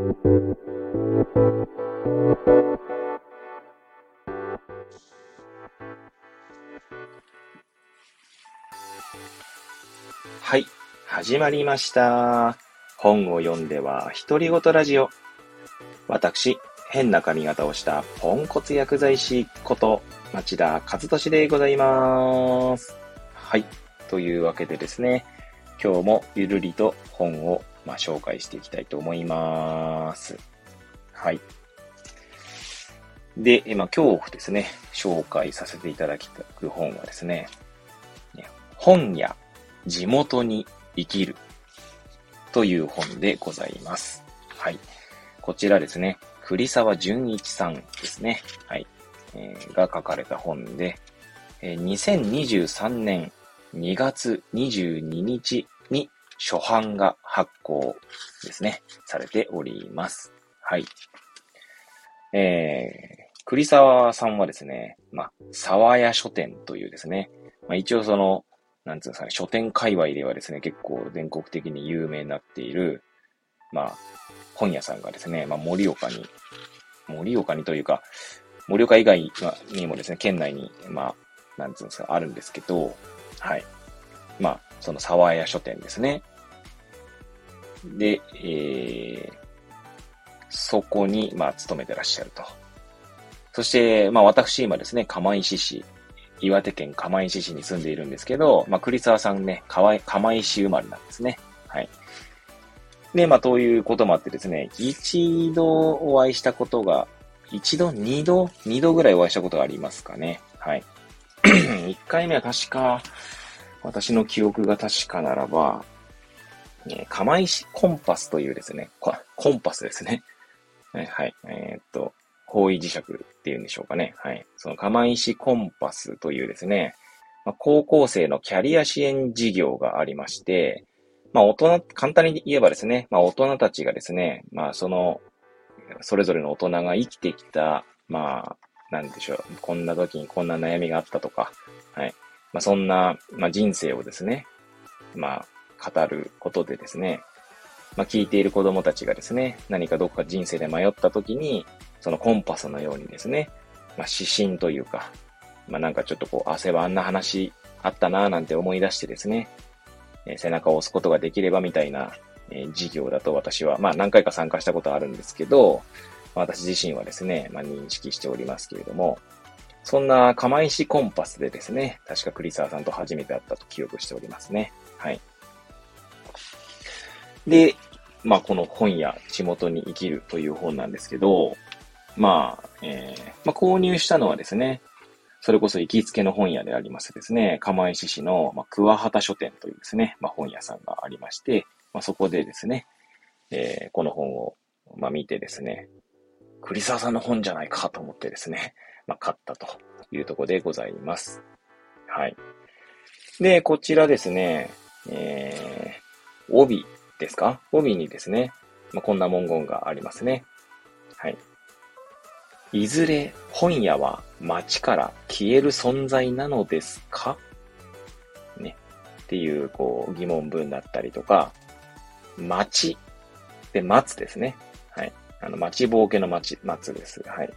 はい、始まりました。本を読んでは独り言ラジオ。私、変な髪型をしたポンコツ薬剤師こと町田和俊でございます。はい。というわけでですね、今日もゆるりと本を、まあ、紹介していきたいと思います。はい。で、まあ、今日ですね、紹介させていただく本はですね、本や地元に生きるという本でございます。はい。こちらですね、栗沢淳一さんですね。はい。えー、が書かれた本で、えー、2023年2月22日初版が発行ですね、されております。はい。えー、栗沢さんはですね、まあ、沢屋書店というですね、まあ、一応その、なんつうんですかね、書店界隈ではですね、結構全国的に有名になっている、まあ、本屋さんがですね、まあ、盛岡に、盛岡にというか、盛岡以外にもですね、県内に、まあ、なんつうんですか、あるんですけど、はい。まあ、その沢屋書店ですね。で、えー、そこに、まあ、勤めてらっしゃると。そして、まあ、私今ですね、釜石市岩手県釜石市に住んでいるんですけど、まあ、栗沢さんね、釜石生まれなんですね。はい。で、まあ、ということもあってですね、一度お会いしたことが、一度、二度、二度ぐらいお会いしたことがありますかね。はい。一回目は確か、私の記憶が確かならば、ね、釜石コンパスというですね、コンパスですね。はい。えー、っと、方位磁石っていうんでしょうかね。はい。その釜石コンパスというですね、まあ、高校生のキャリア支援事業がありまして、まあ大人、簡単に言えばですね、まあ大人たちがですね、まあその、それぞれの大人が生きてきた、まあ、なんでしょう、こんな時にこんな悩みがあったとか、はい。まあそんな、まあ人生をですね、まあ語ることでですね、まあ聞いている子供たちがですね、何かどっか人生で迷った時に、そのコンパスのようにですね、まあ、指針というか、まあ、なんかちょっとこう、汗はあんな話あったなぁなんて思い出してですね、えー、背中を押すことができればみたいな、えー、事業だと私は、まあ何回か参加したことあるんですけど、まあ、私自身はですね、まあ認識しておりますけれども、そんな釜石コンパスでですね、確か栗沢さんと初めて会ったと記憶しておりますね。はい。で、まあこの本や地元に生きるという本なんですけど、まあ、えー、まあ、購入したのはですね、それこそ行きつけの本屋でありますですね、釜石市の、まあ、桑畑書店というですね、まあ、本屋さんがありまして、まあ、そこでですね、えー、この本を、まあ、見てですね、栗沢さんの本じゃないかと思ってですね、まあ、買ったというところでございます。はい。で、こちらですね、えー、帯ですか？帯にですね、まあ、こんな文言がありますね。はい。いずれ本屋は街から消える存在なのですか？ね。っていう、こう、疑問文だったりとか、街で待つですね。はい。あの、待ちぼうけの待ち、待つです。はい。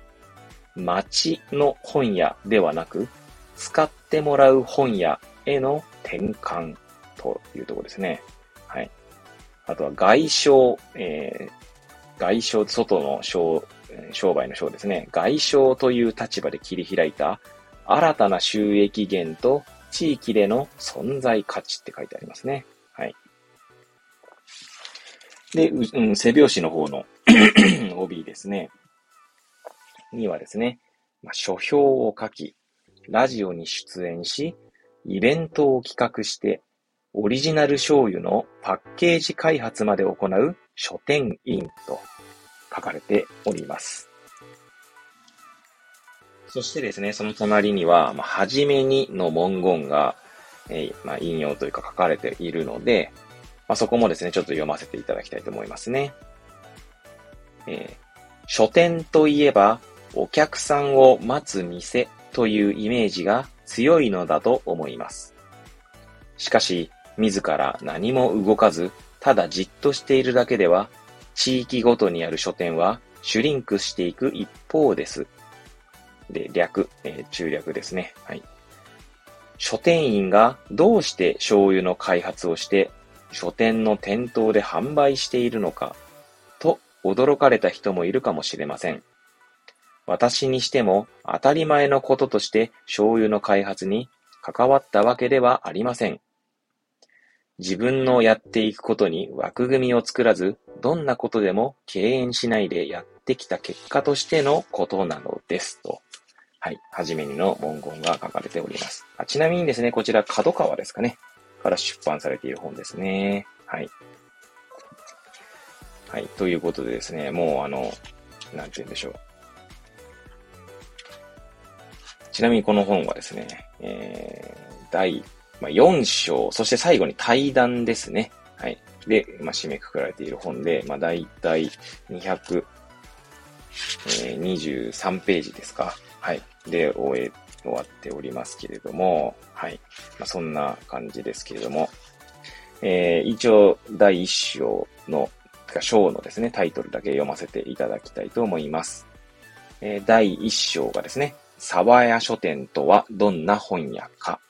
街の本屋ではなく、使ってもらう本屋への転換というところですね。はい。あとは外商、えー、外商、外の商商売の商ですね。外商という立場で切り開いた新たな収益源と地域での存在価値って書いてありますね。はい。で、うん、背表紙の方の 帯ですね。にはですね、まあ、書評を書き、ラジオに出演し、イベントを企画して、オリジナル醤油のパッケージ開発まで行う書店員と書かれております。そしてですね、その隣には、まあ、はじめにの文言が、えー、まあ、引用というか書かれているので、まあ、そこもですね、ちょっと読ませていただきたいと思いますね。えー、書店といえば、お客さんを待つ店というイメージが強いのだと思います。しかし、自ら何も動かず、ただじっとしているだけでは、地域ごとにある書店はシュリンクしていく一方です。で、略、えー、中略ですね。はい。書店員がどうして醤油の開発をして書店の店頭で販売しているのかと驚かれた人もいるかもしれません。私にしても当たり前のこととして醤油の開発に関わったわけではありません。自分のやっていくことに枠組みを作らず、どんなことでも敬遠しないでやってきた結果としてのことなのです。と。はい。はじめにの文言が書かれております。あちなみにですね、こちら角川ですかね。から出版されている本ですね。はい。はい。ということでですね、もうあの、なんて言うんでしょう。ちなみにこの本はですね、えー、第、まあ、4章、そして最後に対談ですね。はい。で、まあ、締めくくられている本で、まあ、大体223、ページですか。はい。で、終え、終わっておりますけれども、はい。まあ、そんな感じですけれども、えー、一応、第1章の、か章のですね、タイトルだけ読ませていただきたいと思います。えー、第1章がですね、沢屋書店とはどんな本屋か。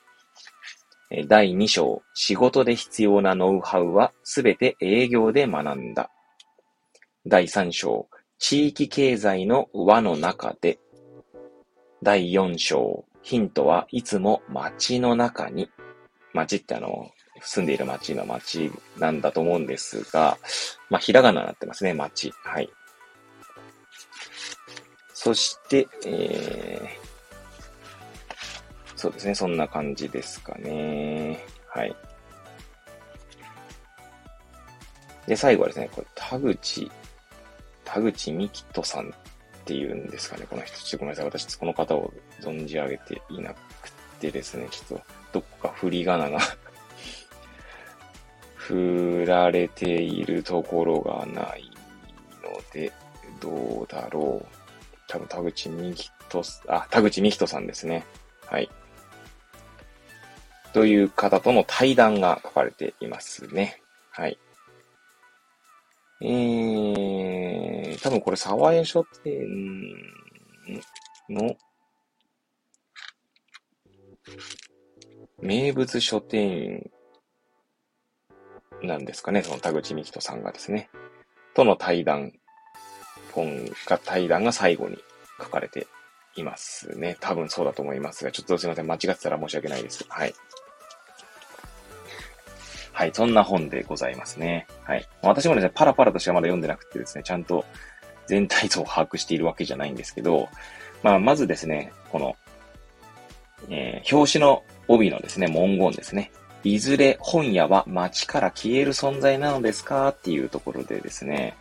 第2章、仕事で必要なノウハウはすべて営業で学んだ。第3章、地域経済の輪の中で。第4章、ヒントはいつも街の中に。街ってあの、住んでいる街の街なんだと思うんですが、まあ、ひらがなになってますね、街。はい。そして、えー、そうですね、そんな感じですかね。はい。で、最後はですね、これ、田口、田口美希人さんっていうんですかね、この人。ちょっとごめんなさい。私、この方を存じ上げていなくてですね、ちょっと、どこか振り仮名が 振られているところがないので、どうだろう。多分田口美希と、あ、田口美希人さんですね。はい。という方との対談が書かれていますね。はい。えー、多分これ沢江書店の名物書店員なんですかね、その田口美希人さんがですね。との対談本が、対談が最後に書かれていますね。多分そうだと思いますが、ちょっとすいません。間違ってたら申し訳ないです。はい。はい、そんな本でございますね。はい。私もですね、パラパラとしてはまだ読んでなくてですね、ちゃんと全体像を把握しているわけじゃないんですけど、まあ、まずですね、この、えー、表紙の帯のですね、文言ですね。いずれ本屋は街から消える存在なのですかっていうところでですね、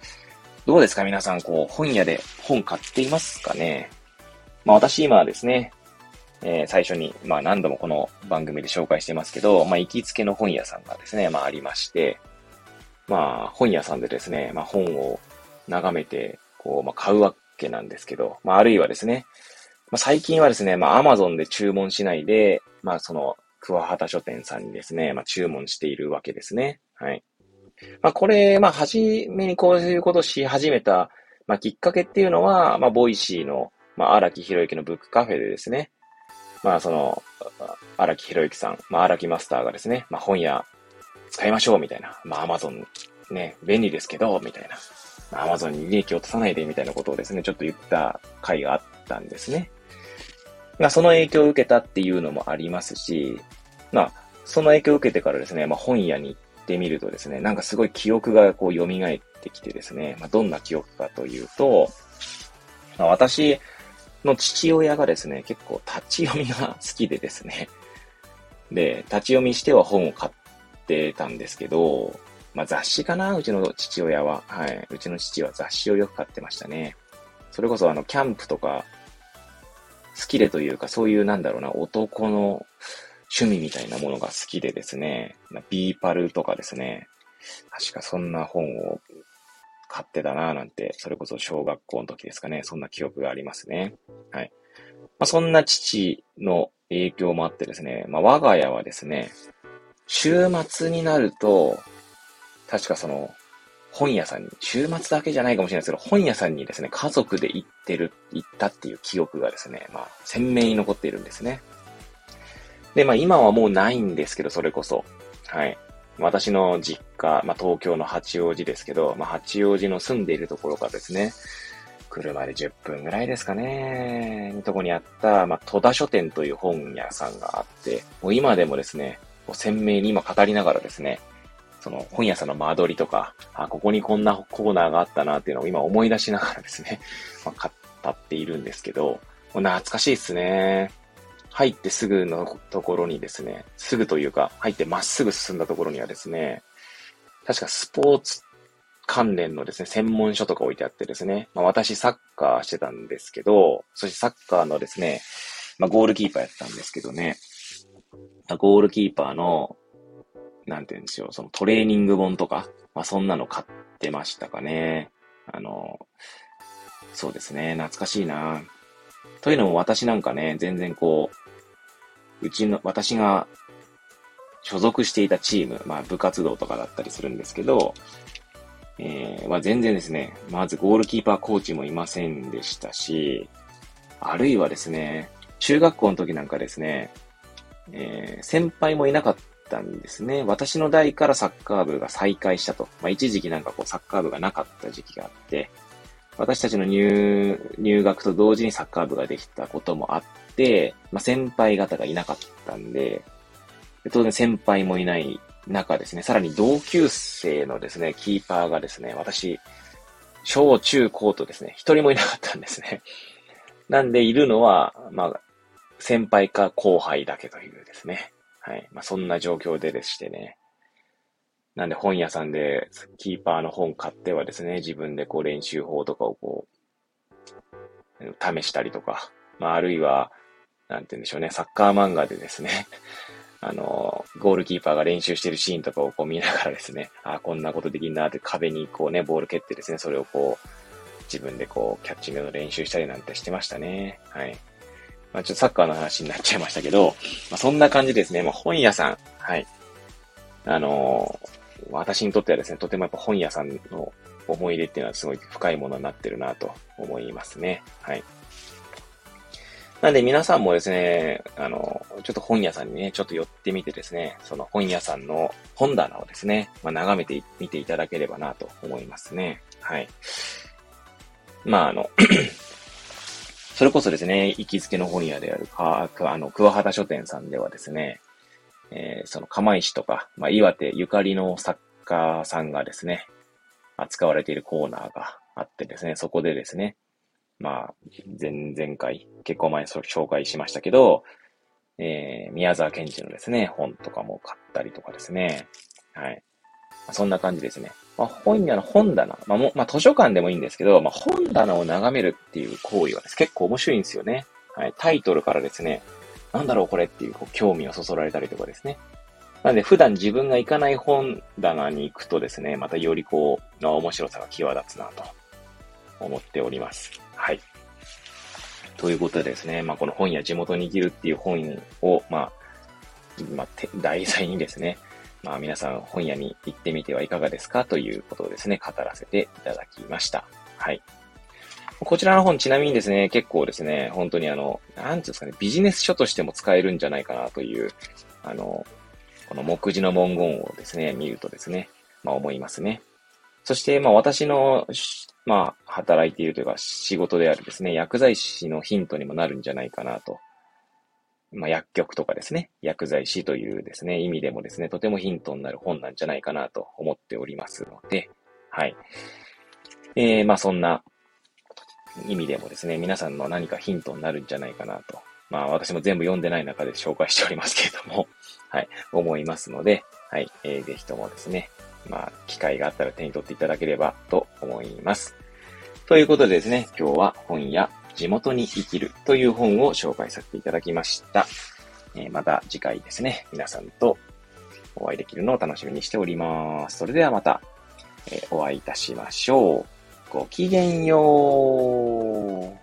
どうですか皆さん、こう、本屋で本買っていますかね？まあ私今ですね、えー、最初に、まあ何度もこの番組で紹介してますけど、まあ行きつけの本屋さんがですね、まあありまして、まあ本屋さんでですね、まあ本を眺めて、こう、まあ買うわけなんですけど、まああるいはですね、まあ最近はですね、まあ Amazon で注文しないで、まあその、桑畑書店さんにですね、まあ注文しているわけですね。はい。まあ、これ、まあ、はじめにこういうことし始めた、まあ、きっかけっていうのは、まあ、 Voicy の、まあ、荒木博之のブックカフェでですね、まあ、その、荒木博之さん、まあ、荒木マスターがですね、まあ、本屋使いましょうみたいな、まあ、アマゾンね、便利ですけど、みたいな、まあ、アマゾンに利益を落とさないでみたいなことをですね、ちょっと言った回があったんですね。まあ、その影響を受けたっていうのもありますし、まあ、その影響を受けてからですね、まあ、本屋に行ってみるとですね、なんかすごい記憶がこう蘇ってきてですね、まあ、どんな記憶かというと、まあ、私の父親がですね、結構立ち読みが好きでですね、で、立ち読みしては本を買ってたんですけど、まあ、雑誌かなうちの父親は。はい。うちの父は雑誌をよく買ってましたね。それこそあの、キャンプとか、好きでというか、そういうなんだろうな、男の趣味みたいなものが好きでですね、まビーパルとかですね、確かそんな本を買ってたなぁなんて、それこそ小学校の時ですかね、そんな記憶がありますね。はい。まあ、そんな父の影響もあってですね、まあ、我が家はですね、週末になると、確かその、本屋さんに、週末だけじゃないかもしれないですけど、本屋さんにですね、家族で行ってる、行ったっていう記憶がですね、まあ、鮮明に残っているんですね。で、まあ今はもうないんですけど、それこそ。はい。私の実家、まあ東京の八王子ですけど、まあ八王子の住んでいるところからですね、車で10分ぐらいですかね、のとこにあった、まあ戸田書店という本屋さんがあって、もう今でもですね、もう鮮明に今語りながらですね、その本屋さんの間取りとか、あ、ここにこんなコーナーがあったなっていうのを今思い出しながらですね、まあ、語っているんですけど、もう懐かしいっすね。入ってすぐのところにですね、すぐというか、入ってまっすぐ進んだところにはですね、確かスポーツ関連のですね、専門書とか置いてあってですね、まあ私サッカーしてたんですけど、そしてサッカーのですね、まあゴールキーパーやったんですけどね、ゴールキーパーの、なんて言うんですよ、そのトレーニング本とか、まあそんなの買ってましたかね。あの、そうですね、懐かしいな。というのも私なんかね、全然こう、うちの、私が所属していたチーム、まあ部活動とかだったりするんですけど、えー、まあ全然ですね、まずゴールキーパーコーチもいませんでしたし、あるいはですね、中学校の時なんかですね、えー、先輩もいなかったんですね。私の代からサッカー部が再開したと。まあ一時期なんかこうサッカー部がなかった時期があって、私たちの入、入学と同時にサッカー部ができたこともあって、まあ、先輩方がいなかったんで、当然先輩もいない中ですね、さらに同級生のですね、キーパーがですね、私、小中高とですね、一人もいなかったんですね。なんでいるのは、まあ、先輩か後輩だけというですね。はい。まあ、そんな状況ででしてね。なんで本屋さんでキーパーの本買ってはですね、自分でこう練習法とかをこう、試したりとか、まああるいは、なんて言うんでしょうね、サッカー漫画でですね、あの、ゴールキーパーが練習してるシーンとかをこう見ながらですね、あこんなことできんなって壁にこうね、ボール蹴ってですね、それをこう、自分でこう、キャッチングの練習したりなんてしてましたね。はい。まあちょっとサッカーの話になっちゃいましたけど、まあそんな感じですね。まあ本屋さん、はい。あの私にとってはですね、とてもやっぱ本屋さんの思い入れっていうのはすごい深いものになってるなと思いますね。はい。なんで皆さんもですね、あの、ちょっと本屋さんにね、ちょっと寄ってみてですね、その本屋さんの本棚をですね、まあ、眺めてみていただければなと思いますね。はい。まあ、あの それこそですね、行きつけの本屋であるか、あの、桑畑書店さんではですね、えー、その釜石とか、まあ、岩手ゆかりの作家さんがですね、扱われているコーナーがあってですね、そこでですね、まあ、前々回、結構前紹介しましたけど、えー、宮沢賢治のですね、本とかも買ったりとかですね。はい。そんな感じですね。まあ、本屋の本棚、まあも、まあ、図書館でもいいんですけど、まあ、本棚を眺めるっていう行為はです、ね結構面白いんですよね。はい。タイトルからですね、なんだろうこれっていうこう興味をそそられたりとかですね。なんで普段自分が行かない本棚に行くとですね、またよりこう、の面白さが際立つなと思っております。はい。ということでですね、まあこの本や地元に生きるっていう本を、まあ、まあ、題材にですね、まあ皆さん本屋に行ってみてはいかがですか？ということをですね、語らせていただきました。はい。こちらの本ちなみにですね、結構ですね、本当にあの、なんていうんですかね、ビジネス書としても使えるんじゃないかなという、あの、この目次の文言をですね、見るとですね、まあ思いますね。そして、まあ私の、まあ働いているというか仕事であるですね、薬剤師のヒントにもなるんじゃないかなと。まあ薬局とかですね、薬剤師というですね、意味でもですね、とてもヒントになる本なんじゃないかなと思っておりますので、はい。えー、まあそんな意味でもですね、皆さんの何かヒントになるんじゃないかなと。まあ私も全部読んでない中で紹介しておりますけれども、はい、思いますので、はい、えー、ぜひともですね、まあ機会があったら手に取っていただければと思います。ということでですね、今日は本や地元に生きるという本を紹介させていただきました。えー、また次回ですね、皆さんとお会いできるのを楽しみにしております。それではまた、えー、お会いいたしましょう。ごきげんよう。